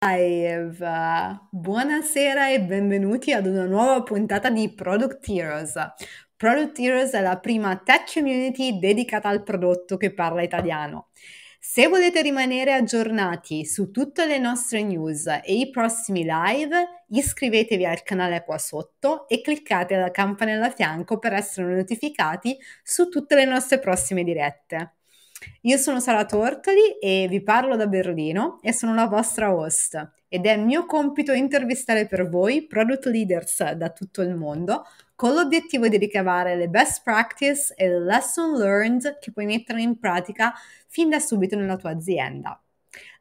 Live! Buonasera e benvenuti ad una nuova puntata di Product Heroes. Product Heroes è la prima tech community dedicata al prodotto che parla italiano. Se volete rimanere aggiornati su tutte le nostre news e i prossimi live, iscrivetevi al canale qua sotto e cliccate la campanella a fianco per essere notificati su tutte le nostre prossime dirette. Io sono Sara Tortoli e vi parlo da Berlino e sono la vostra host ed è mio compito intervistare per voi product leaders da tutto il mondo con l'obiettivo di ricavare le best practice e le lesson learned che puoi mettere in pratica fin da subito nella tua azienda.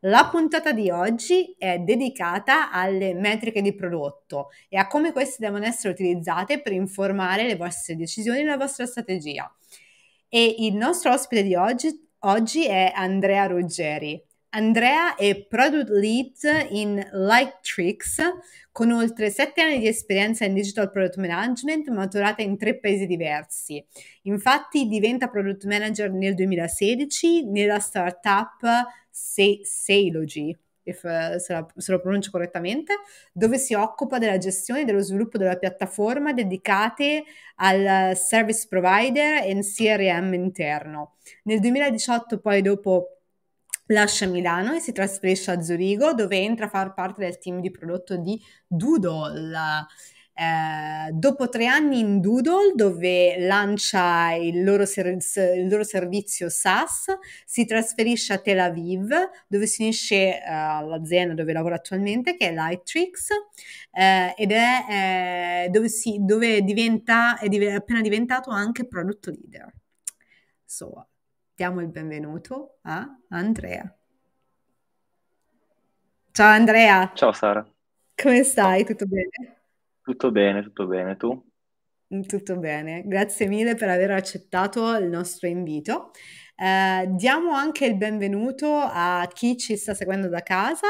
La puntata di oggi è dedicata alle metriche di prodotto e a come queste devono essere utilizzate per informare le vostre decisioni e la vostra strategia. E il nostro ospite di oggi Oggi è Andrea Ruggeri. Andrea è Product Lead in Lightrix con oltre sette anni di esperienza in Digital Product Management maturata in tre paesi diversi. Infatti diventa Product Manager nel 2016 nella startup Seilogy, if, uh, se, la, se, lo pronuncio correttamente, dove si occupa della gestione e dello sviluppo della piattaforma dedicate al service provider e CRM interno. Nel 2018 poi dopo lascia Milano e si trasferisce a Zurigo dove entra a far parte del team di prodotto di Doodle. Eh, dopo tre anni in Doodle, dove lancia il loro, ser- il loro, servizio SaaS, si trasferisce a Tel Aviv, dove si unisce uh, all'azienda dove lavora attualmente, che è Lightrix, eh, ed è eh, dove, si, dove diventa, è, div- è appena diventato anche product leader. So, diamo il benvenuto a Andrea. Ciao Andrea. Ciao Sara. Come stai? Tutto bene? Tutto bene, tutto bene. Tu? Mm, tutto bene, grazie mille per aver accettato il nostro invito. Eh, diamo anche il benvenuto a chi ci sta seguendo da casa,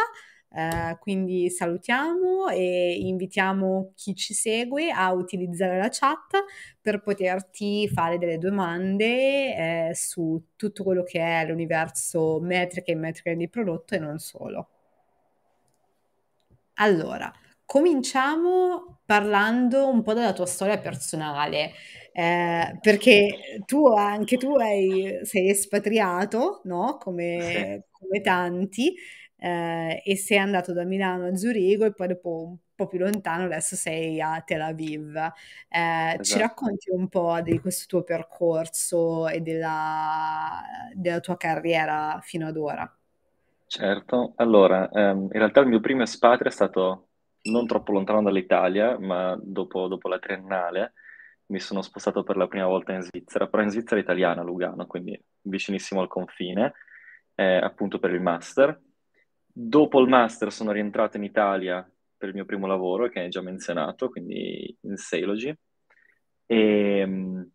eh, quindi salutiamo e invitiamo chi ci segue a utilizzare la chat per poterti fare delle domande eh, su tutto quello che è l'universo metriche e metriche di prodotto e non solo. Allora, cominciamo parlando un po' della tua storia personale, eh, perché tu, anche tu hai, sei espatriato, no? Come, come tanti, eh, e sei andato da Milano a Zurigo e poi dopo un po' più lontano adesso sei a Tel Aviv. Eh, ci Esatto. racconti un po' di questo tuo percorso e della, della tua carriera fino ad ora? Certo, allora, ehm, in realtà il mio primo espatrio è stato non troppo lontano dall'Italia, ma dopo, dopo la triennale mi sono spostato per la prima volta in Svizzera, però in Svizzera italiana, Lugano, quindi vicinissimo al confine, eh, appunto per il master. Dopo il master sono rientrato in Italia per il mio primo lavoro, che hai già menzionato, quindi in Sailogy, e,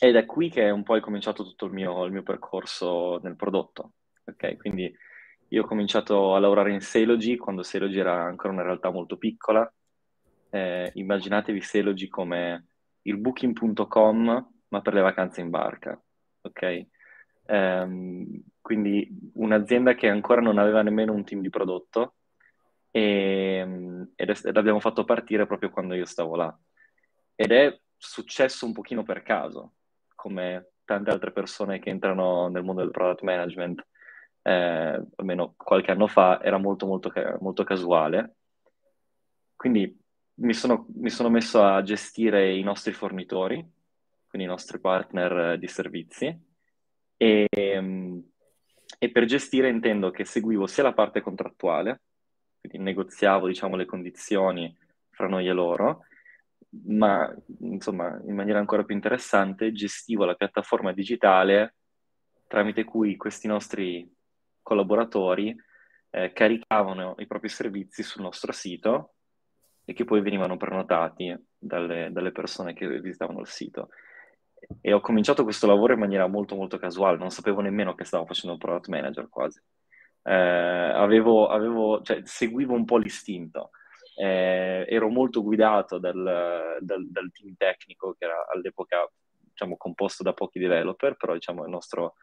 ed è qui che è un po' cominciato tutto il mio, il mio percorso nel prodotto. Ok, quindi io ho cominciato a lavorare in Sailogy quando Sailogy era ancora una realtà molto piccola. Eh, immaginatevi Sailogy come il booking.com, ma per le vacanze in barca. Ok? Ehm, quindi un'azienda che ancora non aveva nemmeno un team di prodotto e, ed è- fatto partire proprio quando io stavo là. Ed è successo un pochino per caso, come tante altre persone che entrano nel mondo del product management, eh, almeno qualche anno fa, era molto, molto, molto casuale. Quindi mi sono, mi sono messo a gestire i nostri fornitori, quindi i nostri partner eh, di servizi, e, ehm, e per gestire intendo che seguivo sia la parte contrattuale, quindi negoziavo, diciamo, le condizioni fra noi e loro, ma insomma, in maniera ancora più interessante, gestivo la piattaforma digitale tramite cui questi nostri collaboratori eh, caricavano i propri servizi sul nostro sito e che poi venivano prenotati dalle, dalle persone che visitavano il sito. E ho cominciato questo lavoro in maniera molto molto casuale, non sapevo nemmeno che stavo facendo un product manager quasi. Eh, avevo, avevo, cioè, seguivo un po' l'istinto. Eh, ero molto guidato dal, dal, dal, team tecnico che era all'epoca diciamo, composto da pochi developer, però diciamo, il, nostro,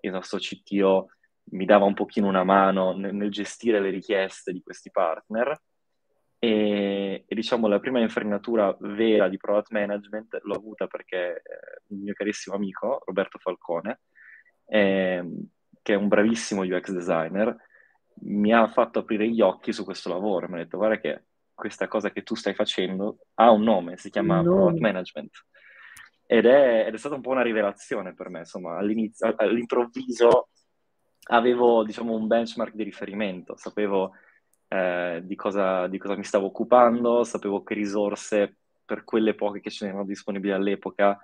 il nostro CTO mi dava un pochino una mano nel, nel gestire le richieste di questi partner. E, e, diciamo la prima infarinatura vera di product management l'ho avuta perché eh, un mio carissimo amico, Roberto Falcone, eh, che è un bravissimo UX designer, mi ha fatto aprire gli occhi su questo lavoro. Mi ha detto, guarda che questa cosa che tu stai facendo ha un nome, si chiama no. product management. Ed è, ed è, stata un po' una rivelazione per me, insomma, all'improvviso avevo, diciamo, un benchmark di riferimento, sapevo eh, di, cosa, di, cosa, mi stavo occupando, sapevo che risorse, per quelle poche che ce n'erano disponibili all'epoca,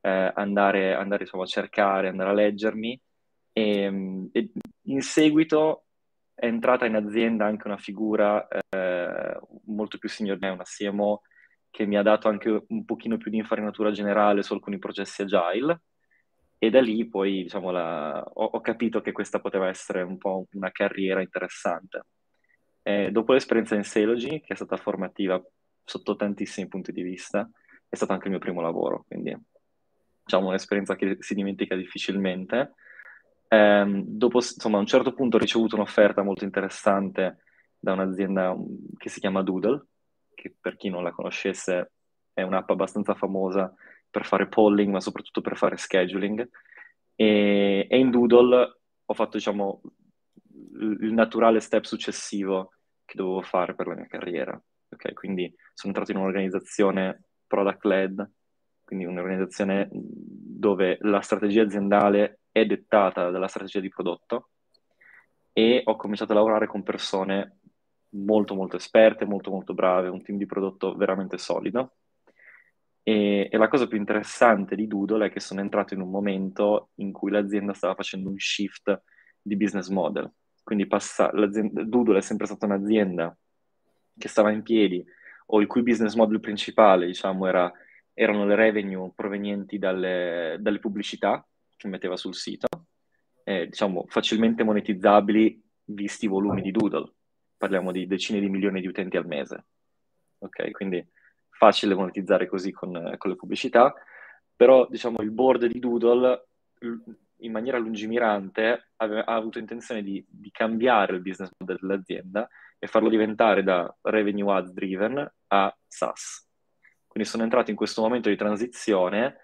eh, andare, andare insomma, a cercare, andare a leggermi. E, e, in seguito è entrata in azienda anche una figura eh, molto più di me, una CMO, che mi ha dato anche un pochino più di infarinatura generale su alcuni processi agile e da lì poi diciamo, la, ho, ho, capito che questa poteva essere un po' una carriera interessante. E dopo l'esperienza in Selogy, che è stata formativa sotto tantissimi punti di vista, è stato anche il mio primo lavoro, quindi diciamo un'esperienza che si dimentica difficilmente. Ehm, dopo, insomma, a un certo punto ho ricevuto un'offerta molto interessante da un'azienda che si chiama Doodle, che per chi non la conoscesse è un'app abbastanza famosa per fare polling, ma soprattutto per fare scheduling. E, e in Doodle ho fatto, diciamo, il naturale step successivo che dovevo fare per la mia carriera. Okay? Quindi sono entrato in un'organizzazione product-led, quindi un'organizzazione dove la strategia aziendale è dettata dalla strategia di prodotto e ho cominciato a lavorare con persone molto molto esperte, molto molto brave, un team di prodotto veramente solido. E, e, la cosa più interessante di Doodle è che sono entrato in un momento in cui l'azienda stava facendo un shift di business model. Quindi passa, Doodle è sempre stata un'azienda che stava in piedi o il cui business model principale, diciamo, era, erano le revenue provenienti dalle, dalle pubblicità che metteva sul sito, eh, diciamo, facilmente monetizzabili visti i volumi di Doodle parliamo di decine di milioni di utenti al mese. Ok, quindi facile monetizzare così con, con le pubblicità, però diciamo il board di Doodle in maniera lungimirante aveva, ha avuto intenzione di, di, cambiare il business model dell'azienda e farlo diventare da revenue ads driven a SaaS. Quindi sono entrato in questo momento di transizione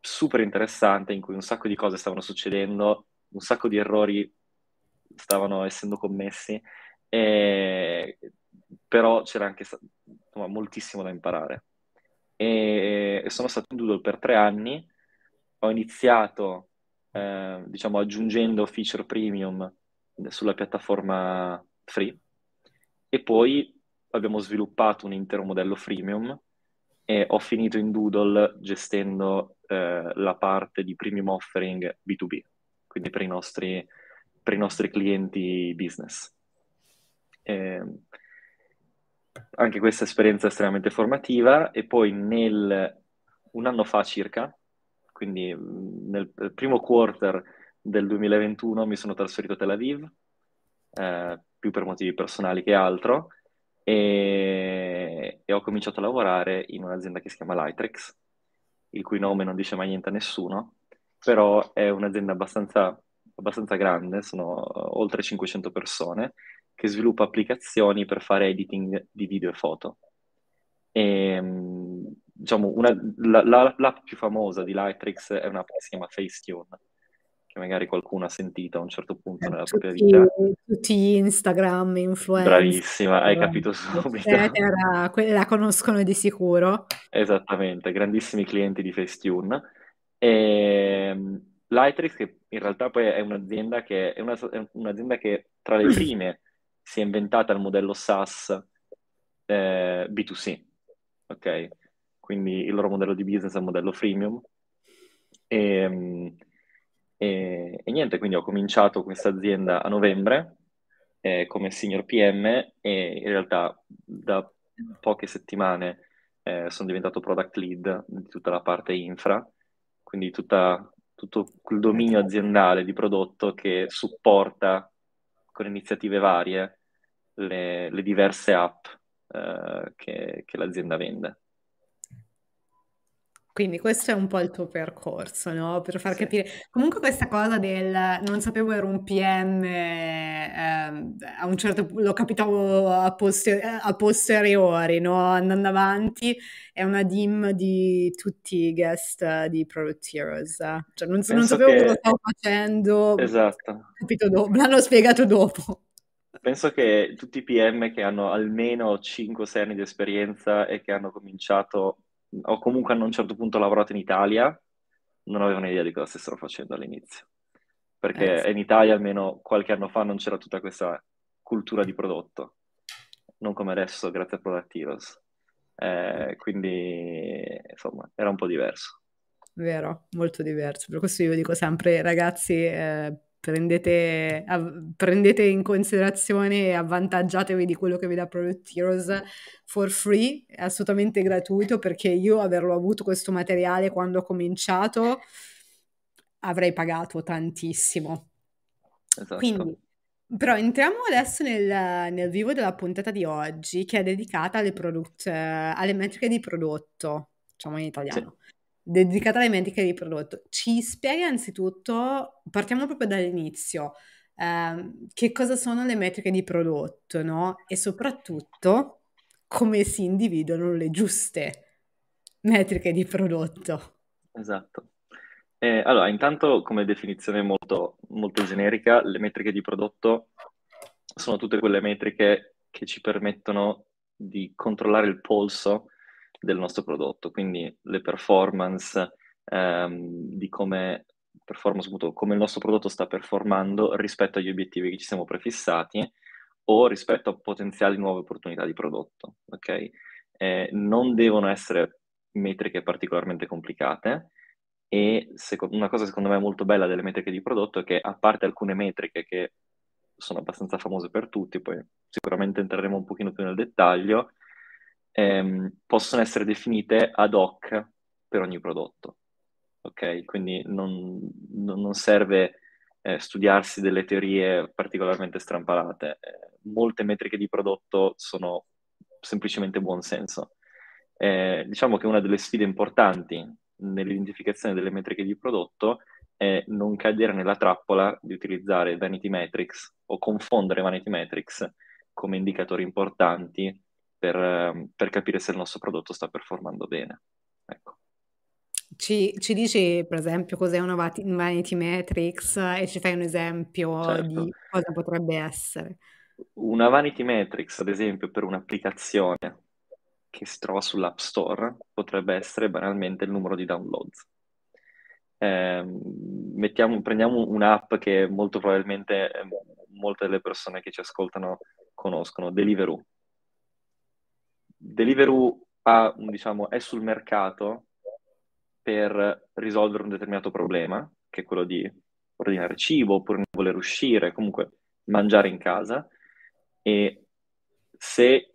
super interessante in cui un sacco di cose stavano succedendo, un sacco di errori stavano essendo commessi e, però c'era anche insomma, moltissimo da imparare. E, e, sono stato in Doodle per tre anni, ho iniziato eh, diciamo aggiungendo feature premium sulla piattaforma free e poi abbiamo sviluppato un intero modello freemium e ho finito in Doodle gestendo eh, la parte di premium offering B2B, quindi per i nostri, per i nostri clienti business. Eh, anche questa esperienza estremamente formativa e poi nel, un anno fa circa, quindi nel primo quarter del 2021 mi sono trasferito a Tel Aviv, eh, più per motivi personali che altro, e, e, ho cominciato a lavorare in un'azienda che si chiama Lightrix, il cui nome non dice mai niente a nessuno, però è un'azienda abbastanza, abbastanza grande, sono oltre 500 persone, che sviluppa applicazioni per fare editing di video e foto. E, diciamo, una, la, la, l'app più famosa di Lightrix è un'app che si chiama Facetune, che magari qualcuno ha sentito a un certo punto nella tutti, propria vita. Tutti Instagram, influencer. Bravissima, hai capito subito. Eccetera, la conoscono di sicuro. Esattamente, grandissimi clienti di Facetune. E, Lightrix, che in realtà poi è un'azienda che, è una, è un'azienda che tra le prime si è inventata il modello SaaS eh, B2C, ok? Quindi il loro modello di business è il modello freemium. E, e, e niente, quindi ho cominciato questa azienda a novembre eh, come senior PM e in realtà da poche settimane eh, sono diventato product lead di tutta la parte infra, quindi tutta, tutto quel dominio aziendale di prodotto che supporta con iniziative varie le, le diverse app eh, che, che l'azienda vende. Quindi questo è un po' il tuo percorso, no? Per far sì. capire. Comunque questa cosa del non sapevo ero un PM, eh, a un certo punto lo capitavo a, poster- a, posteriori, no? Andando avanti, è una dim di tutti i guest di Product Heroes. Cioè non, non sapevo che... cosa stavo facendo. Esatto. Capito dopo, l'hanno spiegato dopo. Penso che tutti i PM che hanno almeno 5-6 anni di esperienza e che hanno cominciato o comunque hanno a un certo punto lavorato in Italia, non avevano idea di cosa stessero facendo all'inizio. Perché eh, sì. in Italia almeno qualche anno fa non c'era tutta questa cultura di prodotto, non come adesso grazie a Product Heroes. Eh, quindi insomma era un po' diverso. Vero, molto diverso. Per questo io dico sempre, ragazzi, eh, prendete, av- prendete in considerazione e avvantaggiatevi di quello che vi dà Product Heroes for free, è assolutamente gratuito perché io averlo avuto questo materiale quando ho cominciato avrei pagato tantissimo. Esatto. Quindi, però entriamo adesso nel, nel, vivo della puntata di oggi che è dedicata alle, product, alle metriche di prodotto, diciamo in italiano. Sì dedicata alle metriche di prodotto. Ci spiega innanzitutto, partiamo proprio dall'inizio, eh, che cosa sono le metriche di prodotto, no? E soprattutto come si individuano le giuste metriche di prodotto. Esatto. Eh, allora, intanto come definizione molto, molto generica, le metriche di prodotto sono tutte quelle metriche che ci permettono di controllare il polso del nostro prodotto, quindi le performance ehm, di come, performance, come il nostro prodotto sta performando rispetto agli obiettivi che ci siamo prefissati o rispetto a potenziali nuove opportunità di prodotto. ok? Eh, non devono essere metriche particolarmente complicate e seco- una cosa secondo me molto bella delle metriche di prodotto è che a parte alcune metriche che sono abbastanza famose per tutti, poi sicuramente entreremo un pochino più nel dettaglio, ehm, possono essere definite ad hoc per ogni prodotto. Ok? Quindi non, non serve eh, studiarsi delle teorie particolarmente strampalate. Eh, molte metriche di prodotto sono semplicemente buon senso. Eh, diciamo che una delle sfide importanti nell'identificazione delle metriche di prodotto è non cadere nella trappola di utilizzare vanity metrics o confondere vanity metrics come indicatori importanti per, ehm, per capire se il nostro prodotto sta performando bene. Ecco. Ci, ci, dici, per esempio, cos'è una vanity metrics e ci fai un esempio certo. di cosa potrebbe essere? Una vanity metrics, ad esempio, per un'applicazione che si trova sull'App Store potrebbe essere banalmente il numero di downloads. Eh, mettiamo, prendiamo un'app che molto probabilmente eh, molte delle persone che ci ascoltano conoscono, Deliveroo. Deliveroo ha, diciamo, è sul mercato per risolvere un determinato problema, che è quello di ordinare cibo oppure non voler uscire, comunque mangiare in casa. E se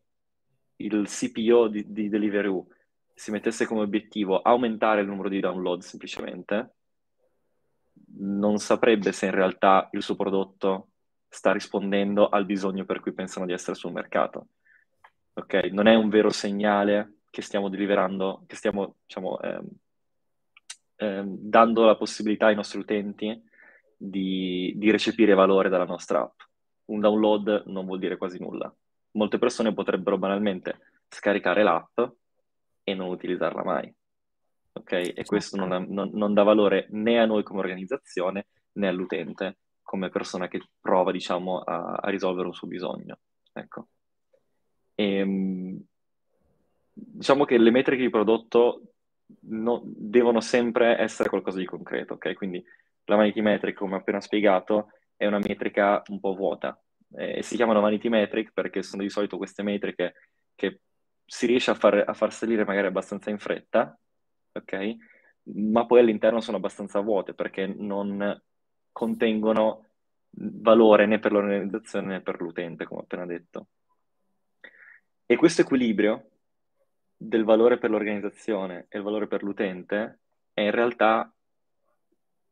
il CPO di, di Deliveroo si mettesse come obiettivo aumentare il numero di download semplicemente, non saprebbe se in realtà il suo prodotto sta rispondendo al bisogno per cui pensano di essere sul mercato ok? Non è un vero segnale che stiamo deliverando, che stiamo, diciamo, ehm, ehm, dando la possibilità ai nostri utenti di, di recepire valore dalla nostra app. Un download non vuol dire quasi nulla. Molte persone potrebbero banalmente scaricare l'app e non utilizzarla mai. Ok? E questo non, non, non, dà valore né a noi come organizzazione né all'utente come persona che prova, diciamo, a, a risolvere un suo bisogno. Ecco. E, ehm, diciamo che le metriche di prodotto no, devono sempre essere qualcosa di concreto, ok? Quindi la vanity metric, come ho appena spiegato, è una metrica un po' vuota. Eh, si chiamano vanity metric perché sono di solito queste metriche che si riesce a far, a far salire magari abbastanza in fretta, ok? Ma poi all'interno sono abbastanza vuote perché non contengono valore né per l'organizzazione né per l'utente, come ho appena detto. E questo equilibrio del valore per l'organizzazione e il valore per l'utente è in realtà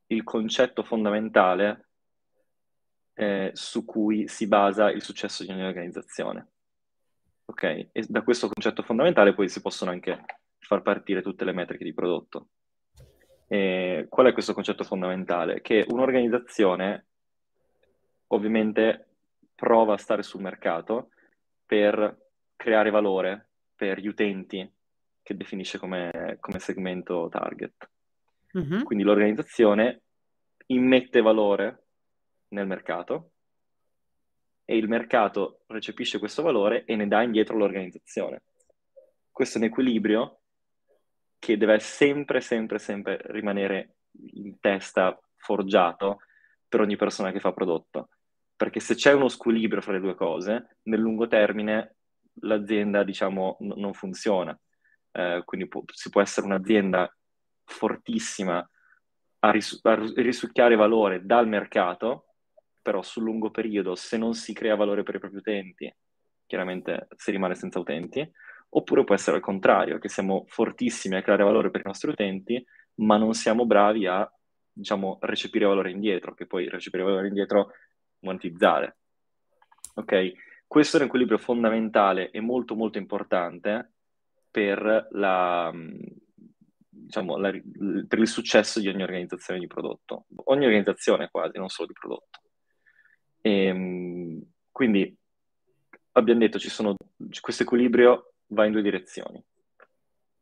il concetto fondamentale eh, su cui si basa il successo di ogni organizzazione. Ok? E da questo concetto fondamentale poi si possono anche far partire tutte le metriche di prodotto. E qual è questo concetto fondamentale? Che un'organizzazione ovviamente prova a stare sul mercato per creare valore per gli utenti che definisce come, come segmento target. Mm-hmm. Quindi l'organizzazione immette valore nel mercato e il mercato recepisce questo valore e ne dà indietro all'organizzazione. Questo è un equilibrio che deve sempre, sempre, sempre rimanere in testa, forgiato per ogni persona che fa prodotto. Perché se c'è uno squilibrio fra le due cose, nel lungo termine l'azienda, diciamo, n- non funziona. Eh, quindi pu- si può essere un'azienda fortissima a, ris- a risucchiare valore dal mercato, però sul lungo periodo, se non si crea valore per i propri utenti, chiaramente si rimane senza utenti, oppure può essere al contrario, che siamo fortissimi a creare valore per i nostri utenti, ma non siamo bravi a, diciamo, recepire valore indietro, che poi recepire valore indietro monetizzare. Ok? Questo è un equilibrio fondamentale e molto molto importante per la, diciamo, la, per il successo di ogni organizzazione di prodotto, ogni organizzazione quasi, non solo di prodotto. E, ehm, quindi abbiamo detto sono, questo equilibrio va in due direzioni.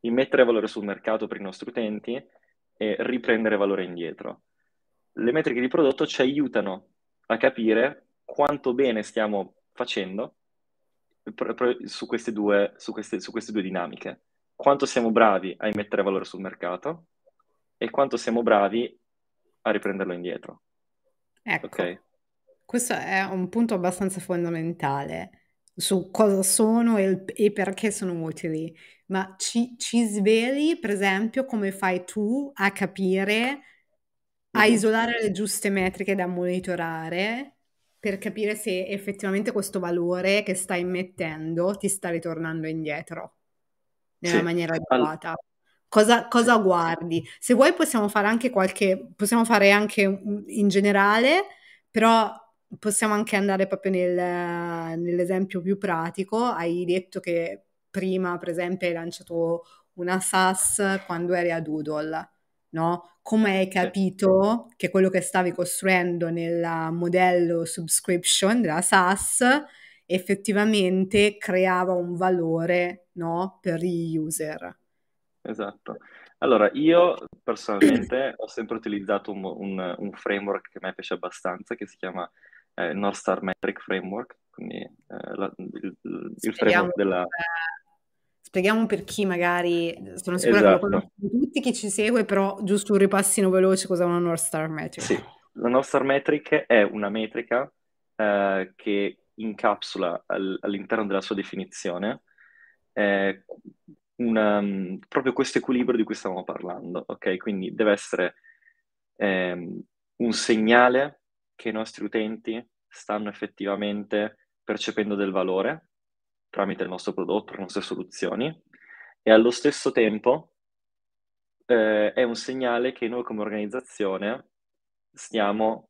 Immettere valore sul mercato per i nostri utenti e riprendere valore indietro. Le metriche di prodotto ci aiutano a capire quanto bene stiamo facendo su queste due, su queste, su queste due dinamiche quanto siamo bravi a immettere valore sul mercato e quanto siamo bravi a riprenderlo indietro. Ecco, okay? questo è un punto abbastanza fondamentale su cosa sono e, e perché sono utili, ma ci, ci, sveli, per esempio, come fai tu a capire, a mm-hmm. isolare le giuste metriche da monitorare per capire se effettivamente questo valore che stai immettendo ti sta ritornando indietro nella sì. maniera adeguata. Cosa, cosa, guardi? Se vuoi possiamo fare anche qualche, possiamo fare anche in generale, però possiamo anche andare proprio nel, nell'esempio più pratico. Hai detto che prima, per esempio, hai lanciato una SaaS quando eri a Doodle, no? Come hai capito che quello che stavi costruendo nel modello subscription della SaaS effettivamente creava un valore no, per gli user. Esatto. Allora, io personalmente ho sempre utilizzato un, un, un, framework che a me piace abbastanza, che si chiama eh, North Star Metric Framework, quindi eh, la, il, il framework della... Spieghiamo per chi magari, sono sicura esatto. che lo esatto. conoscono tutti chi ci segue, però giusto un ripassino veloce cosa è una North Star Metric. Sì, la North Star Metric è una metrica eh, che incapsula all- all'interno della sua definizione eh, una, um, proprio questo equilibrio di cui stavamo parlando, ok? Quindi deve essere ehm, un segnale che i nostri utenti stanno effettivamente percependo del valore tramite il nostro prodotto, le nostre soluzioni, e allo stesso tempo eh, è un segnale che noi come organizzazione stiamo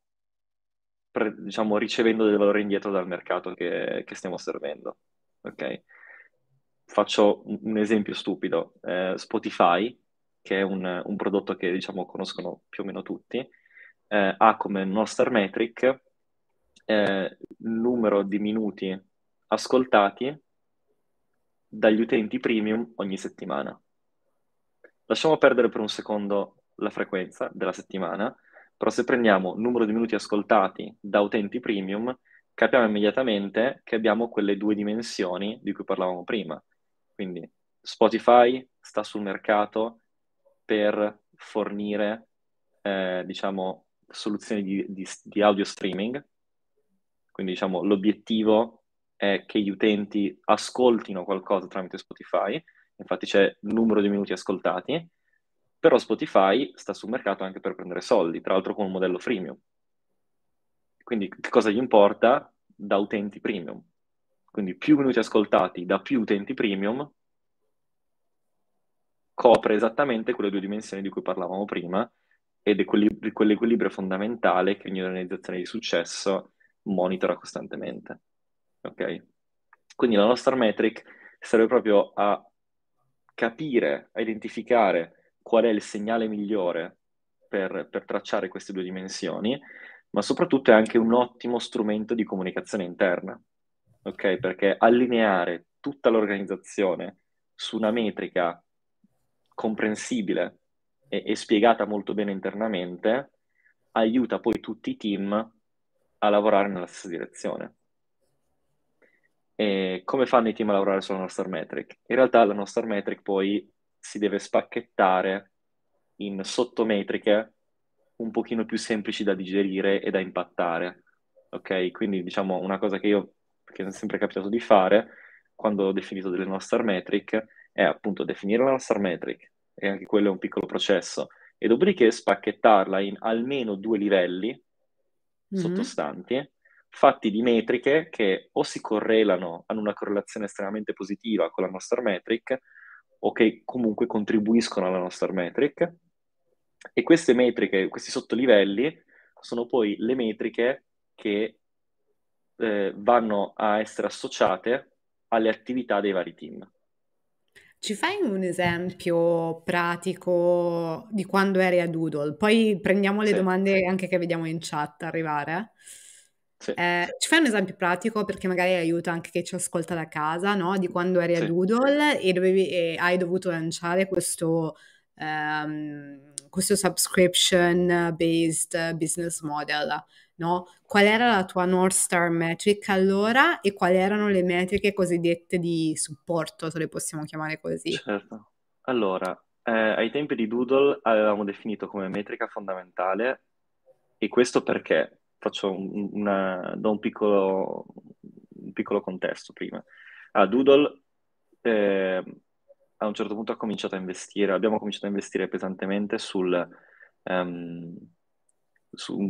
pre, diciamo, ricevendo del valore indietro dal mercato che, che stiamo servendo. Ok? Faccio un, un esempio stupido. Eh, Spotify, che è un, un, prodotto che diciamo conoscono più o meno tutti, eh, ha come nostra metric eh, il numero di minuti ascoltati dagli utenti premium ogni settimana. Lasciamo perdere per un secondo la frequenza della settimana però se prendiamo numero di minuti ascoltati da utenti premium, capiamo immediatamente che abbiamo quelle due dimensioni di cui parlavamo prima. Quindi Spotify sta sul mercato per fornire, eh, diciamo, soluzioni di, di, di audio streaming. Quindi, diciamo, l'obiettivo è che gli utenti ascoltino qualcosa tramite Spotify. Infatti c'è il numero di minuti ascoltati però Spotify sta sul mercato anche per prendere soldi, tra l'altro con un modello freemium. Quindi che cosa gli importa? Da utenti premium. Quindi più minuti ascoltati da più utenti premium copre esattamente quelle due dimensioni di cui parlavamo prima ed è quell'equilibrio fondamentale che ogni organizzazione di successo monitora costantemente. Ok? Quindi la nostra metric serve proprio a capire, a identificare qual è il segnale migliore per, per tracciare queste due dimensioni, ma soprattutto è anche un ottimo strumento di comunicazione interna, ok? Perché allineare tutta l'organizzazione su una metrica comprensibile e, e spiegata molto bene internamente aiuta poi tutti i team a lavorare nella stessa direzione. E come fanno i team a lavorare sulla nostra metric? In realtà la nostra metric poi si deve spacchettare in sottometriche un pochino più semplici da digerire e da impattare. Ok? Quindi diciamo una cosa che io, che mi è sempre capitato di fare quando ho definito delle nostre metric, è appunto definire la nostra metric, e anche quello è un piccolo processo, e dopodiché spacchettarla in almeno due livelli mm-hmm. sottostanti, fatti di metriche che o si correlano, hanno una correlazione estremamente positiva con la nostra metric, o che comunque contribuiscono alla nostra metric. E queste metriche, questi sottolivelli, sono poi le metriche che eh, vanno a essere associate alle attività dei vari team. Ci fai un esempio pratico di quando eri a Doodle? Poi prendiamo le Sì, domande anche che vediamo in chat arrivare. Sì, Eh, ci fai un esempio pratico perché magari aiuta anche chi ci ascolta da casa, no? Di quando eri a sì. Doodle e, dovevi- e hai dovuto lanciare questo, ehm, questo subscription-based business model, no? Qual era la tua North Star metric allora e quali erano le metriche cosiddette di supporto, se le possiamo chiamare così? Certo. Allora, eh, ai tempi di Doodle avevamo definito come metrica fondamentale, e questo perché faccio un, una, do un piccolo, un piccolo contesto prima. A Doodle eh, a un certo punto ha cominciato a investire, abbiamo cominciato a investire pesantemente sul, um, su,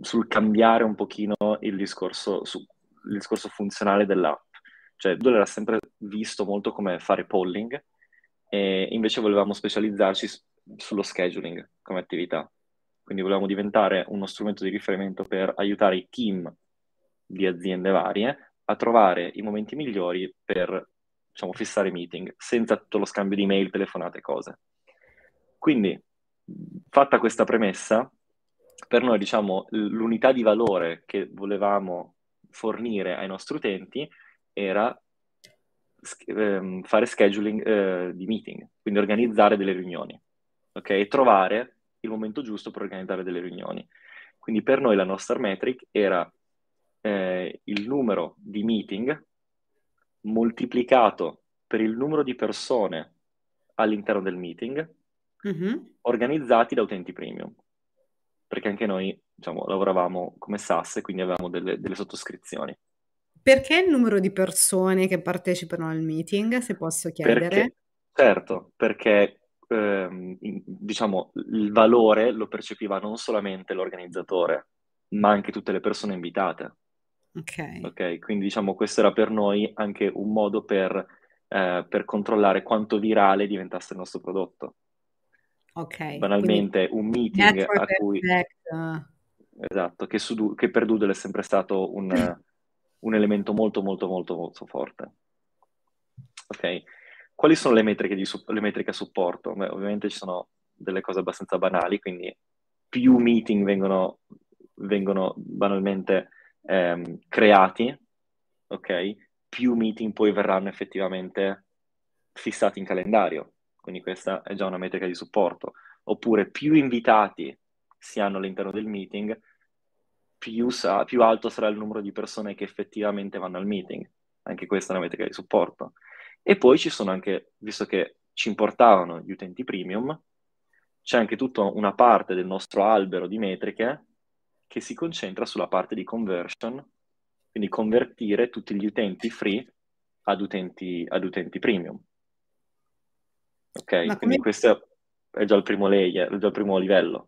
sul cambiare un pochino il discorso, su, il discorso funzionale dell'app. Cioè, Doodle era sempre visto molto come fare polling, e invece volevamo specializzarci sullo scheduling come attività. Quindi volevamo diventare uno strumento di riferimento per aiutare i team di aziende varie a trovare i momenti migliori per diciamo, fissare meeting, senza tutto lo scambio di mail, telefonate, cose. Quindi, fatta questa premessa, per noi, diciamo, l'unità di valore che volevamo fornire ai nostri utenti era ehm, fare scheduling eh, di meeting, quindi organizzare delle riunioni, ok? E trovare il momento giusto per organizzare delle riunioni. Quindi per noi la nostra metric era eh, il numero di meeting moltiplicato per il numero di persone all'interno del meeting mm-hmm. organizzati da utenti premium. Perché anche noi diciamo, lavoravamo come SAS e quindi avevamo delle, delle sottoscrizioni. Perché il numero di persone che partecipano al meeting, se posso chiedere? Perché, certo, perché ehm, diciamo, il valore lo percepiva non solamente l'organizzatore, ma anche tutte le persone invitate. Ok. Ok, quindi diciamo questo era per noi anche un modo per, eh, per controllare quanto virale diventasse il nostro prodotto. Ok. Banalmente un meeting a cui... Effect. Esatto, che, su, che per Doodle è sempre stato un, un elemento molto molto molto molto forte. Ok, quali sono le metriche, di, le metriche a supporto? Beh, ovviamente ci sono delle cose abbastanza banali, quindi più meeting vengono, vengono banalmente ehm, creati, ok? Più meeting poi verranno effettivamente fissati in calendario. Quindi questa è già una metrica di supporto. Oppure più invitati si hanno all'interno del meeting, più, sa- più alto sarà il numero di persone che effettivamente vanno al meeting. Anche questa è una metrica di supporto. E poi ci sono anche, visto che ci importavano gli utenti premium, c'è anche tutta una parte del nostro albero di metriche che si concentra sulla parte di conversion, quindi convertire tutti gli utenti free ad utenti, ad utenti premium. Ok, Ma quindi come... questo è già il primo layer, è già il primo livello.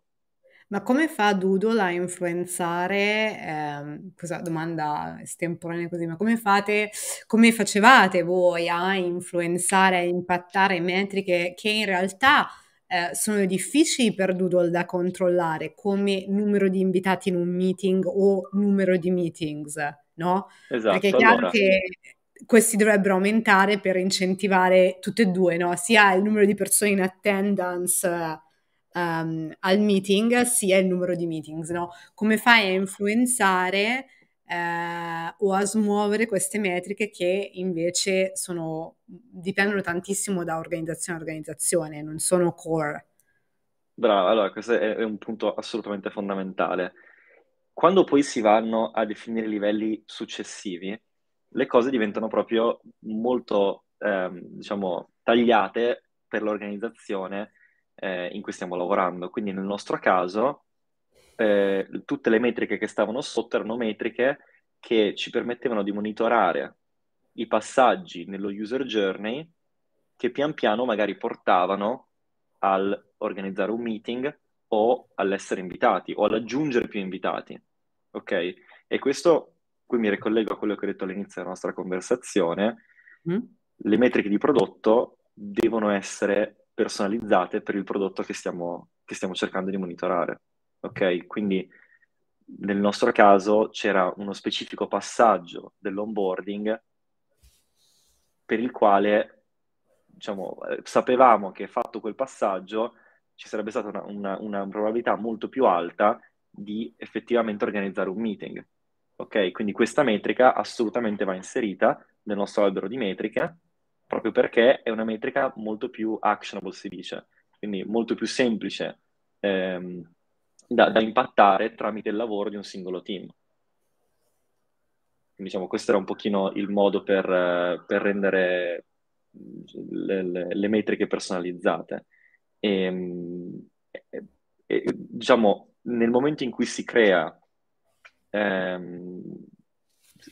Ma come fa Doodle a influenzare, ehm, cosa, domanda estemporanea così, ma come fate, come facevate voi a influenzare, a impattare metriche che in realtà eh, sono difficili per Doodle da controllare, come numero di invitati in un meeting o numero di meetings, no? Esatto, Perché è chiaro allora... che questi dovrebbero aumentare per incentivare tutte e due, no? sia il numero di persone in attendance um, al meeting, sia il numero di meetings. No? Come fai a influenzare eh, o a smuovere queste metriche che invece sono, dipendono tantissimo da organizzazione a organizzazione, non sono core? Brava, allora questo è, è un punto assolutamente fondamentale. Quando poi si vanno a definire livelli successivi, le cose diventano proprio molto, ehm, diciamo, tagliate per l'organizzazione eh, in cui stiamo lavorando. Quindi nel nostro caso, eh, tutte le metriche che stavano sotto erano metriche che ci permettevano di monitorare i passaggi nello user journey che pian piano magari portavano all'organizzare un meeting o all'essere invitati o all'aggiungere più invitati. Ok? E questo qui mi ricollego a quello che ho detto all'inizio della nostra conversazione. Mm. Le metriche di prodotto devono essere personalizzate per il prodotto che stiamo, che stiamo cercando di monitorare. Ok? Quindi nel nostro caso c'era uno specifico passaggio dell'onboarding per il quale diciamo, sapevamo che fatto quel passaggio ci sarebbe stata una, una, una probabilità molto più alta di effettivamente organizzare un meeting. Ok, quindi questa metrica assolutamente va inserita nel nostro albero di metriche, proprio perché è una metrica molto più actionable, si dice, quindi molto più semplice ehm, da, da, impattare tramite il lavoro di un singolo team. Quindi diciamo, questo era un pochino il modo per, per rendere le, le, le, metriche personalizzate. E, e, e, diciamo, nel momento in cui si crea, ehm,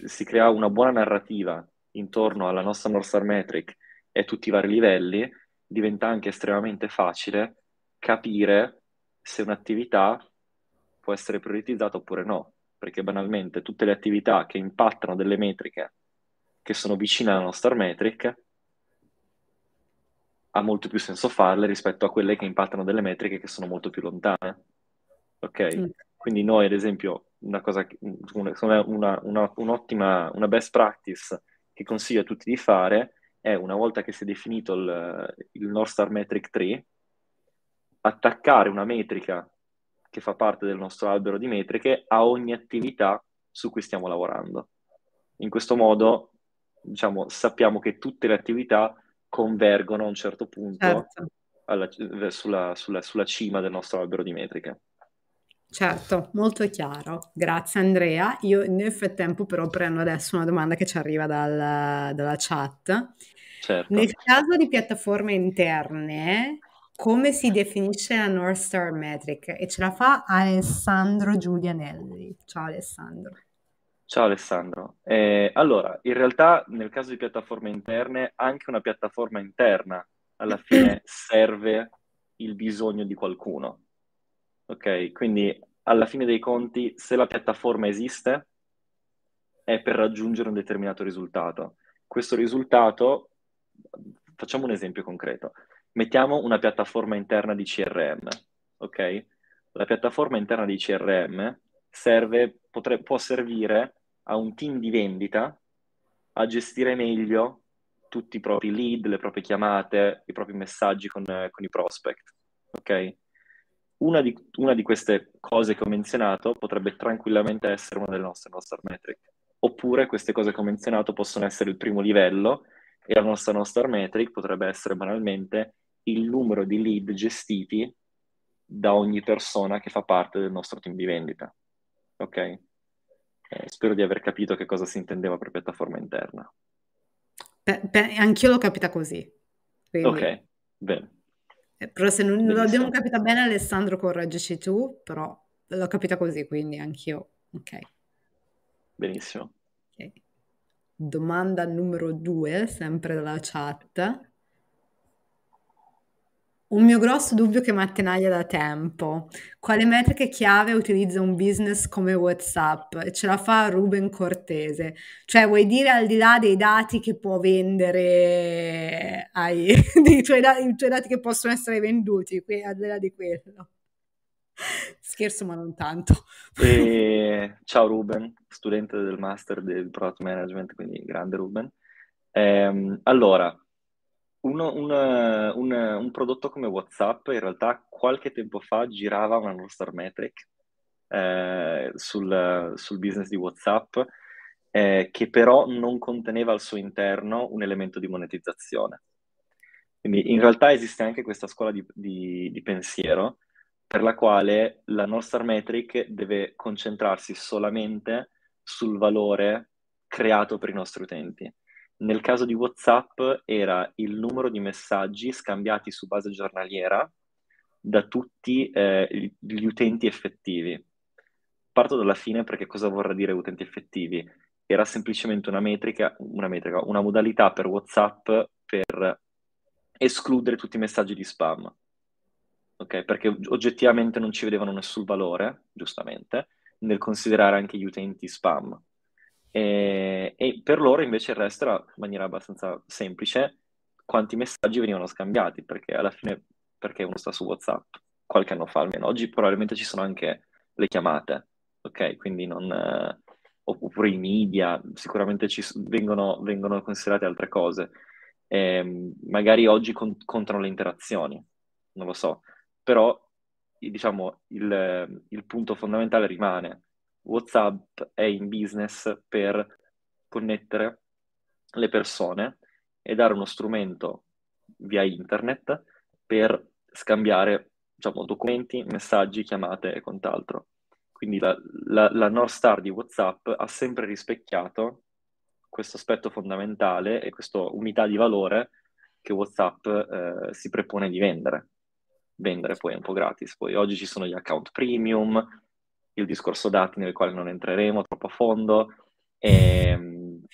si crea una buona narrativa intorno alla nostra North Star Metric e tutti i vari livelli, diventa anche estremamente facile capire se un'attività può essere prioritizzata oppure no, perché banalmente tutte le attività che impattano delle metriche che sono vicine alla nostra metric ha molto più senso farle rispetto a quelle che impattano delle metriche che sono molto più lontane. Ok? Mm. Quindi noi, ad esempio, una cosa, una, una, una, un'ottima, una best practice che consiglio a tutti di fare è, una volta che si è definito il, il North Star Metric 3, attaccare una metrica che fa parte del nostro albero di metriche a ogni attività su cui stiamo lavorando. In questo modo, diciamo, sappiamo che tutte le attività convergono a un certo punto certo. alla, sulla, sulla, sulla cima del nostro albero di metriche. Certo, molto chiaro. Grazie Andrea. Io nel frattempo però prendo adesso una domanda che ci arriva dal, dalla chat. Certo. Nel caso di piattaforme interne, come si definisce la North Star Metric? E ce la fa Alessandro Giulianelli. Ciao Alessandro. Ciao Alessandro. Eh, allora, in realtà nel caso di piattaforme interne, anche una piattaforma interna alla fine serve il bisogno di qualcuno. Ok, quindi alla fine dei conti, se la piattaforma esiste, è per raggiungere un determinato risultato. Questo risultato, facciamo un esempio concreto. Mettiamo una piattaforma interna di CRM, ok? La piattaforma interna di CRM serve, potre, può servire a un team di vendita a gestire meglio tutti i propri lead, le proprie chiamate, i propri messaggi con, con i prospect, ok? Una di, una di, queste cose che ho menzionato potrebbe tranquillamente essere una delle nostre Nostar Metric. Oppure queste cose che ho menzionato possono essere il primo livello e la nostra Nostar Metric potrebbe essere banalmente il numero di lead gestiti da ogni persona che fa parte del nostro team di vendita. Ok? Eh, spero di aver capito che cosa si intendeva per piattaforma interna. Beh, beh, anch'io l'ho capita così. Quindi... Ok, bene. Eh, però se non l'abbiamo capita bene, Alessandro, correggici tu, però l'ho capita così, quindi anch'io. Ok. Benissimo. Okay. Domanda numero due, sempre dalla chat. Un mio grosso dubbio che mi attenaglia da tempo. Quale metriche chiave utilizza un business come WhatsApp? E ce la fa Ruben Cortese. Cioè, vuoi dire al di là dei dati che può vendere ai, dei tuoi, dati, tuoi dati che possono essere venduti, al di là di quello. Scherzo, ma non tanto. E, ciao Ruben, studente del master del product management, quindi grande Ruben. Ehm, allora, uno- un, un- un prodotto come WhatsApp in realtà qualche tempo fa girava una nostra metric eh, sul, sul business di WhatsApp eh, che però non conteneva al suo interno un elemento di monetizzazione. Quindi in realtà esiste anche questa scuola di, di- di pensiero per la quale la nostra metric deve concentrarsi solamente sul valore creato per i nostri utenti. Nel caso di WhatsApp era il numero di messaggi scambiati su base giornaliera da tutti eh, gli utenti effettivi. Parto dalla fine perché cosa vorrà dire utenti effettivi? Era semplicemente una metrica, una metrica, una modalità per WhatsApp per escludere tutti i messaggi di spam. Ok? Perché oggettivamente non ci vedevano nessun valore, giustamente, nel considerare anche gli utenti spam. E, e per loro invece il resto era in maniera abbastanza semplice. Quanti messaggi venivano scambiati, perché alla fine, perché uno sta su WhatsApp, qualche anno fa almeno, oggi probabilmente ci sono anche le chiamate, ok? Quindi non... eh, oppure i media, sicuramente ci vengono, vengono considerate altre cose. Ehm, magari oggi con- contano le interazioni, non lo so, però diciamo il, il punto fondamentale rimane WhatsApp è in business per connettere le persone e dare uno strumento via internet per scambiare, diciamo, documenti, messaggi, chiamate e quant'altro. Quindi la, la, la North Star di WhatsApp ha sempre rispecchiato questo aspetto fondamentale e questa unità di valore che WhatsApp eh, si prepone di vendere. Vendere poi è un po' gratis. Poi oggi ci sono gli account premium, il discorso dati nel quale non entreremo troppo a fondo, e,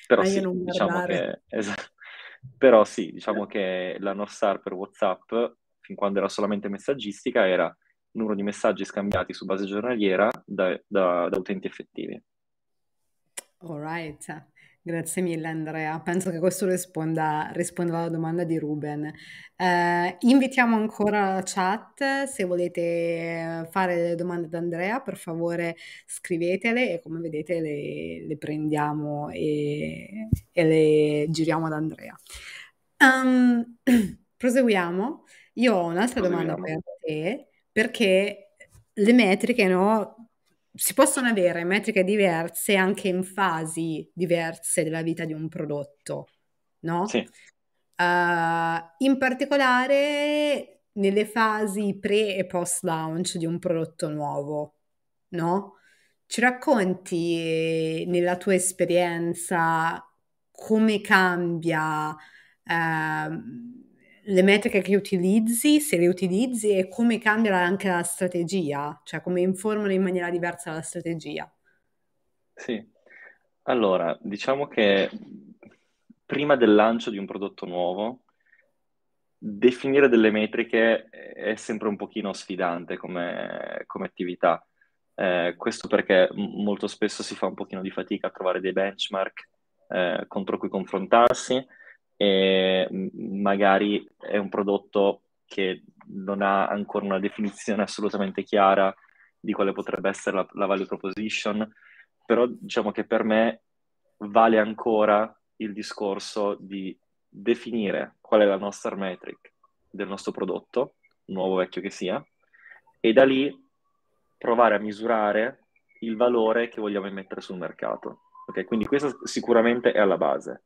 però Meglio sì, diciamo che, esatto. però sì, diciamo che la North Star per WhatsApp, fin quando era solamente messaggistica, era il numero di messaggi scambiati su base giornaliera da, da- da utenti effettivi. All right, grazie mille Andrea. Penso che questo risponda, risponda alla domanda di Ruben. Eh, invitiamo ancora la chat, se volete fare delle domande ad Andrea, per favore scrivetele e come vedete le, le prendiamo e, e le giriamo ad Andrea. Um, proseguiamo. Io ho un'altra domanda per te, perché le metriche, no? Si possono avere metriche diverse anche in fasi diverse della vita di un prodotto, no? Sì, Eh, in particolare nelle fasi pre e post launch di un prodotto nuovo, no? Ci racconti eh, nella tua esperienza come cambia ehm, le metriche che utilizzi, se le utilizzi e come cambia anche la strategia, cioè come informano in maniera diversa la strategia. sì. Allora, diciamo che prima del lancio di un prodotto nuovo, definire delle metriche è sempre un pochino sfidante come, come attività. Eh, questo perché molto spesso si fa un pochino di fatica a trovare dei benchmark eh, contro cui confrontarsi e magari è un prodotto che non ha ancora una definizione assolutamente chiara di quale potrebbe essere la, la value proposition, però diciamo che per me vale ancora il discorso di definire qual è la nostra metric del nostro prodotto, nuovo o vecchio che sia, e da lì provare a misurare il valore che vogliamo immettere sul mercato. Ok, Quindi questa sicuramente è alla base.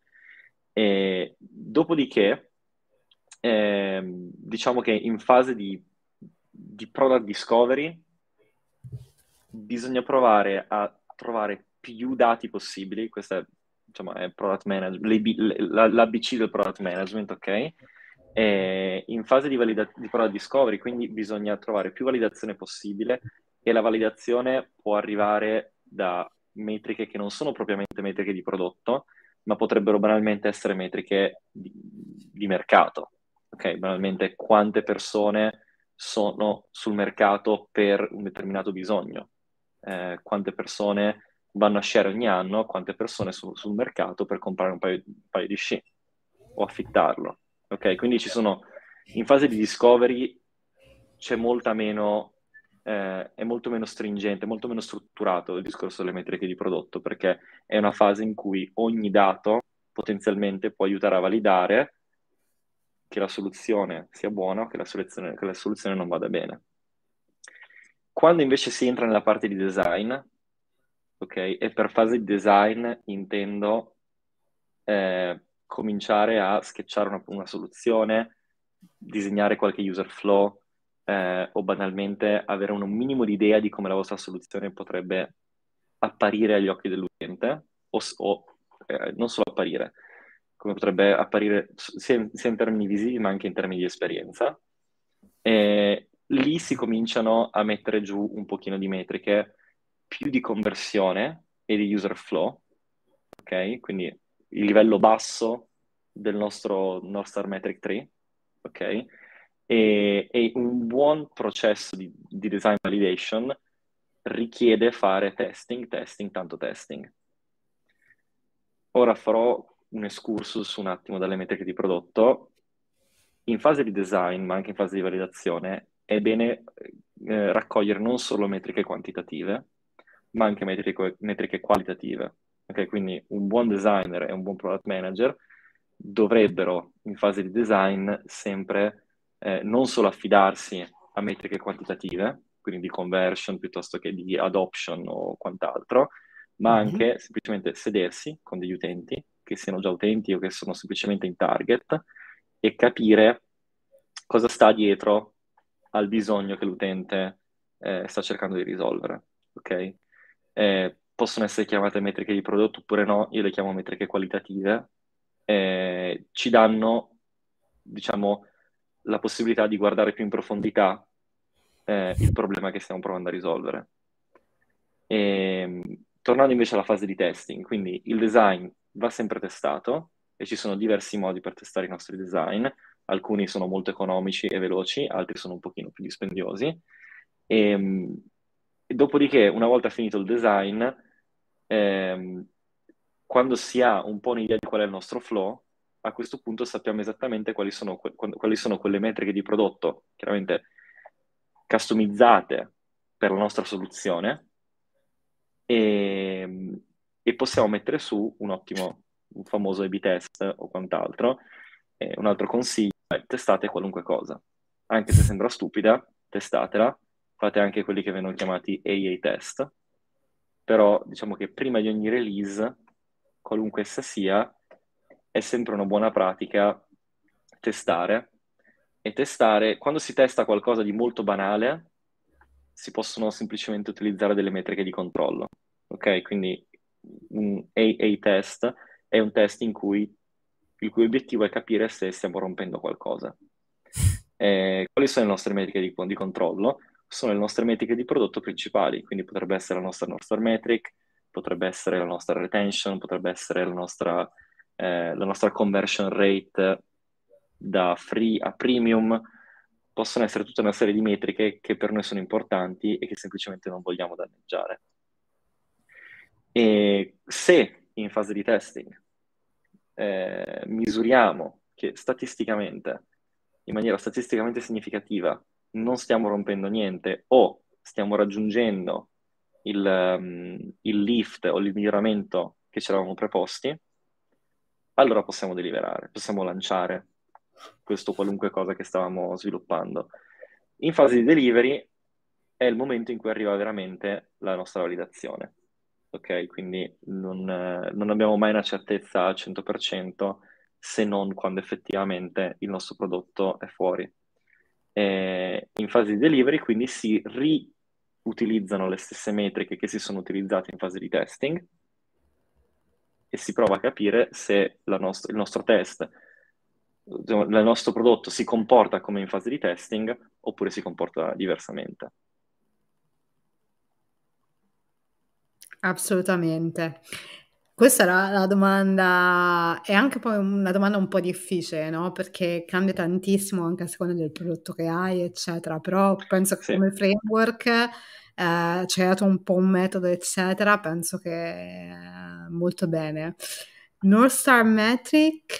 E dopodiché, ehm, diciamo che in fase di, di product discovery bisogna provare a trovare più dati possibili, questa è, diciamo, è product management, l'ABC del product management, ok? E in fase di, valida- di product discovery, quindi bisogna trovare più validazione possibile e la validazione può arrivare da metriche che non sono propriamente metriche di prodotto, ma potrebbero banalmente essere metriche di, di mercato. Ok, banalmente quante persone sono sul mercato per un determinato bisogno, eh, quante persone vanno a share ogni anno, quante persone su- sul mercato per comprare un paio, un paio di sci o affittarlo. Ok, quindi ci sono in fase di discovery c'è molta meno, eh, è molto meno stringente, molto meno strutturato il discorso delle metriche di prodotto, perché è una fase in cui ogni dato potenzialmente può aiutare a validare che la soluzione sia buona o che la soluzione, che la soluzione non vada bene. Quando invece si entra nella parte di design, ok, e per fase di design intendo eh, cominciare a sketchare una, una, soluzione, disegnare qualche user flow eh, o banalmente avere un minimo di idea di come la vostra soluzione potrebbe apparire agli occhi dell'utente o, o eh, non solo apparire, come potrebbe apparire sia, sia, in termini visivi ma anche in termini di esperienza. E lì si cominciano a mettere giù un pochino di metriche più di conversione e di user flow, ok? Quindi il livello basso del nostro North Star Metric Tree, ok? E, e un buon processo di, di design validation richiede fare testing, testing, tanto testing. Ora farò un excursus un attimo dalle metriche di prodotto. In fase di design, ma anche in fase di validazione, è bene eh, raccogliere non solo metriche quantitative, ma anche metriche, metriche qualitative. Okay? Quindi un buon designer e un buon product manager dovrebbero, in fase di design, sempre eh, non solo affidarsi a metriche quantitative, quindi di conversion piuttosto che di adoption o quant'altro, ma mm-hmm. anche semplicemente sedersi con degli utenti, che siano già utenti o che sono semplicemente in target, e capire cosa sta dietro al bisogno che l'utente eh, sta cercando di risolvere. Ok? Eh, possono essere chiamate metriche di prodotto oppure no, io le chiamo metriche qualitative, eh, ci danno, diciamo, la possibilità di guardare più in profondità eh, il problema che stiamo provando a risolvere. E, ehm, tornando invece alla fase di testing, quindi il design va sempre testato e ci sono diversi modi per testare i nostri design, alcuni sono molto economici e veloci, altri sono un pochino più dispendiosi. E, ehm, dopodiché, una volta finito il design, ehm, quando si ha un po' un'idea di qual è il nostro flow, a questo punto sappiamo esattamente quali sono, quali sono quelle metriche di prodotto, chiaramente customizzate per la nostra soluzione, e, e possiamo mettere su un ottimo, un famoso A-B test o quant'altro. E un altro consiglio è testate qualunque cosa, anche se sembra stupida, testatela, fate anche quelli che vengono chiamati AA test, però diciamo che prima di ogni release, qualunque essa sia, è sempre una buona pratica testare e testare, quando si testa qualcosa di molto banale, si possono semplicemente utilizzare delle metriche di controllo. Ok? Quindi un AA test è un test in cui il cui obiettivo è capire se stiamo rompendo qualcosa. Eh, quali sono le nostre metriche di, di, controllo? Sono le nostre metriche di prodotto principali, quindi potrebbe essere la nostra North Star Metric, potrebbe essere la nostra retention, potrebbe essere la nostra, eh, la nostra conversion rate da free a premium, possono essere tutta una serie di metriche che per noi sono importanti e che semplicemente non vogliamo danneggiare. E se in fase di testing eh, misuriamo che statisticamente, in maniera statisticamente significativa, non stiamo rompendo niente o stiamo raggiungendo il, um, il lift o il miglioramento che ci eravamo preposti, allora possiamo deliberare, possiamo lanciare questo qualunque cosa che stavamo sviluppando. In fase di delivery è il momento in cui arriva veramente la nostra validazione. Ok, quindi non, non abbiamo mai una certezza al 100% se non quando effettivamente il nostro prodotto è fuori. E in fase di delivery quindi si riutilizzano le stesse metriche che si sono utilizzate in fase di testing e si prova a capire se nost- il nostro test il nostro prodotto si comporta come in fase di testing oppure si comporta diversamente. Assolutamente. Questa era la domanda, è anche poi una domanda un po' difficile, no? Perché cambia tantissimo anche a seconda del prodotto che hai, eccetera. Però penso che Sì. come framework eh, dato un po' un metodo, eccetera, penso che è molto bene. North Star Metric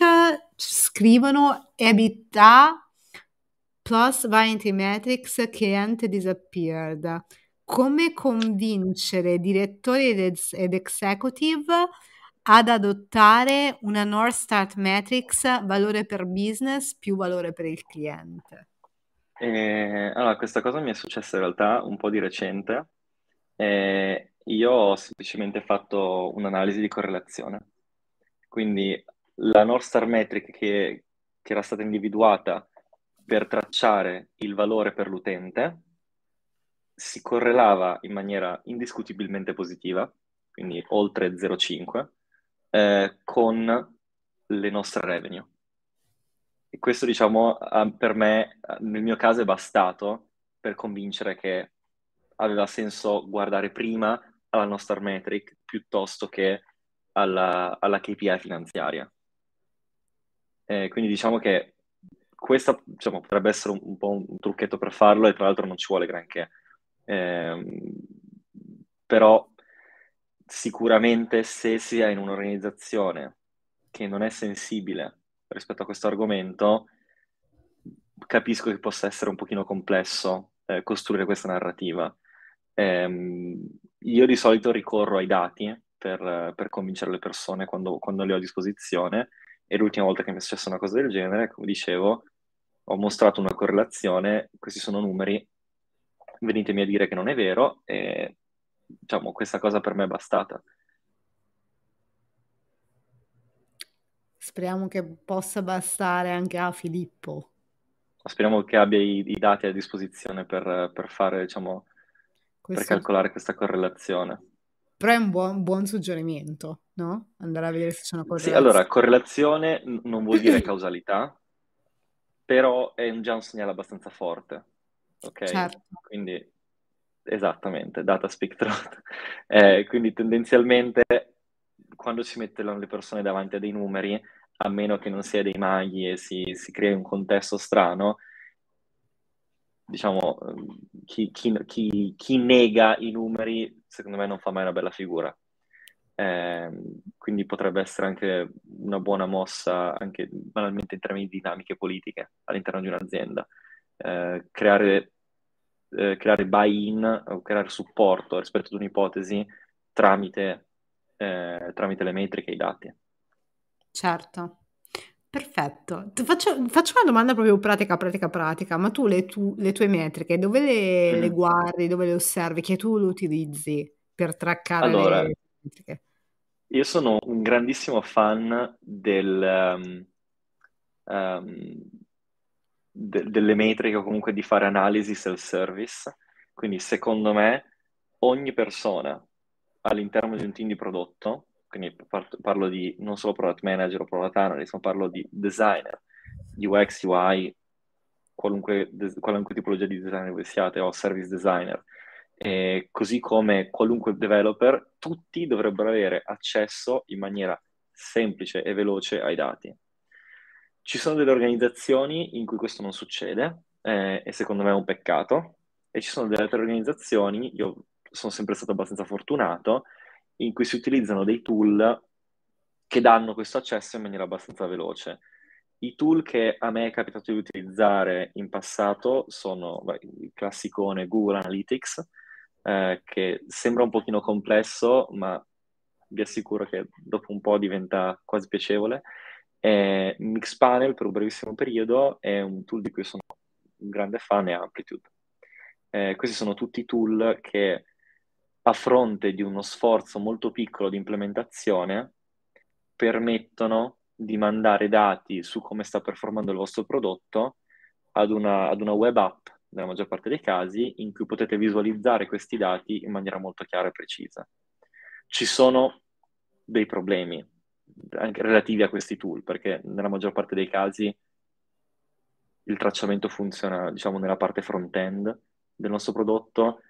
scrivono EBITDA plus Vanity Metrics client disappeared. Come convincere direttori ed, ed executive ad adottare una North Star Matrix valore per business più valore per il cliente? Eh, allora, questa cosa mi è successa in realtà un po' di recente. Eh, io ho semplicemente fatto un'analisi di correlazione. Quindi la North Star Metric che, che era stata individuata per tracciare il valore per l'utente si correlava in maniera indiscutibilmente positiva, quindi oltre 0,5, eh, con le nostre revenue. Questo, diciamo, per me, nel mio caso, è bastato per convincere che aveva senso guardare prima alla nostra metric piuttosto che alla, alla KPI finanziaria. Eh, quindi diciamo che questo diciamo, potrebbe essere un, un, po' un trucchetto per farlo e tra l'altro non ci vuole granché. Eh, però sicuramente se si è in un'organizzazione che non è sensibile rispetto a questo argomento, capisco che possa essere un pochino complesso eh, costruire questa narrativa. Eh, io di solito ricorro ai dati per, per convincere le persone quando, quando, le ho a disposizione e l'ultima volta che mi è successa una cosa del genere, come dicevo, ho mostrato una correlazione, questi sono numeri, venitemi a dire che non è vero e diciamo questa cosa per me è bastata. Speriamo che possa bastare anche a Filippo. Speriamo che abbia i, i dati a disposizione per, per fare, diciamo, Questo... per calcolare questa correlazione. Però è un buon, buon, suggerimento, no? Andare a vedere se c'è una correlazione. Sì, allora, correlazione non vuol dire causalità, però è già un segnale abbastanza forte, ok? Certo. Quindi, esattamente, data speak truth. Eh, quindi tendenzialmente, quando si mettono le persone davanti a dei numeri, a meno che non sia dei maghi e si, si crei un contesto strano, diciamo, chi, chi, chi, chi, nega i numeri, secondo me non fa mai una bella figura. Eh, quindi potrebbe essere anche una buona mossa, anche banalmente in termini di dinamiche politiche all'interno di un'azienda. Eh, creare, eh, creare buy-in o creare supporto rispetto ad un'ipotesi tramite, eh, tramite le metriche e i dati. Certo. Perfetto. Faccio, faccio una domanda proprio pratica, pratica, pratica, ma tu le, tu- le tue metriche dove le, le guardi, dove le osservi, che tu le utilizzi per traccare Allora, le metriche? io sono un grandissimo fan del, ehm, ehm, de- delle metriche o comunque di fare analisi self-service. Quindi secondo me ogni persona all'interno di un team di prodotto quindi parlo di non solo product manager o product analyst, ma parlo di designer, UX, UI, qualunque, qualunque tipologia di designer voi siate, o service designer, e così come qualunque developer, tutti dovrebbero avere accesso in maniera semplice e veloce ai dati. Ci sono delle organizzazioni in cui questo non succede eh, e secondo me è un peccato, e ci sono delle altre organizzazioni, io sono sempre stato abbastanza fortunato, in cui si utilizzano dei tool che danno questo accesso in maniera abbastanza veloce. I tool che a me è capitato di utilizzare in passato sono beh, il classicone Google Analytics, eh, che sembra un pochino complesso, ma vi assicuro che dopo un po' diventa quasi piacevole. Eh, Mixpanel per un brevissimo periodo è un tool di cui sono un grande fan e Amplitude. Eh, questi sono tutti tool che a fronte di uno sforzo molto piccolo di implementazione, permettono di mandare dati su come sta performando il vostro prodotto ad una, ad una web app, nella maggior parte dei casi, in cui potete visualizzare questi dati in maniera molto chiara e precisa. Ci sono dei problemi anche relativi a questi tool, perché nella maggior parte dei casi il tracciamento funziona, diciamo, nella parte front-end del nostro prodotto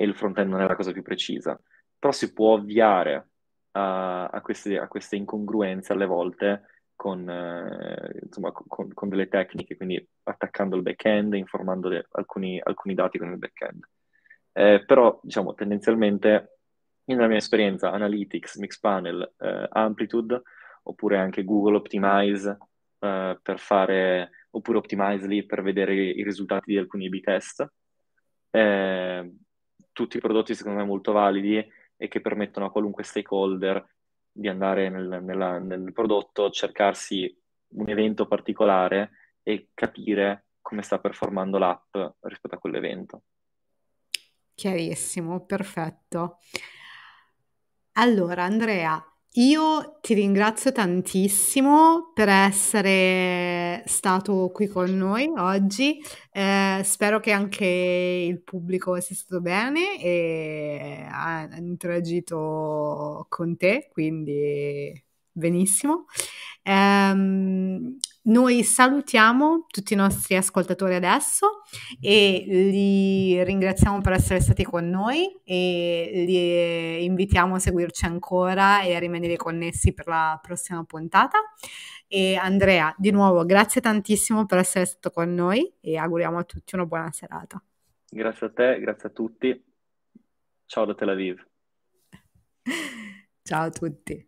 e il front-end non è la cosa più precisa, però si può ovviare a, a, queste, a queste, incongruenze alle volte con, eh, insomma, con, con, delle tecniche, quindi attaccando il back-end, informando le, alcuni, alcuni, dati con il back-end. Eh, però, diciamo, tendenzialmente, nella mia esperienza, Analytics, Mixpanel, eh, Amplitude, oppure anche Google Optimize eh, per fare, oppure Optimizely per vedere i risultati di alcuni A-B test, eh, tutti prodotti secondo me molto validi e che permettono a qualunque stakeholder di andare nel, nella- nel prodotto, cercarsi un evento particolare e capire come sta performando l'app rispetto a quell'evento. Chiarissimo, perfetto. Allora, Andrea, io ti ringrazio tantissimo per essere stato qui con noi oggi. Eh, spero che anche il pubblico sia stato bene e ha interagito con te, quindi benissimo. Ehm, noi salutiamo tutti i nostri ascoltatori adesso e li ringraziamo per essere stati con noi e li invitiamo a seguirci ancora e a rimanere connessi per la prossima puntata. E Andrea, di nuovo, grazie tantissimo per essere stato con noi e auguriamo a tutti una buona serata. Grazie a te, grazie a tutti. Ciao da Tel Aviv. Ciao a tutti.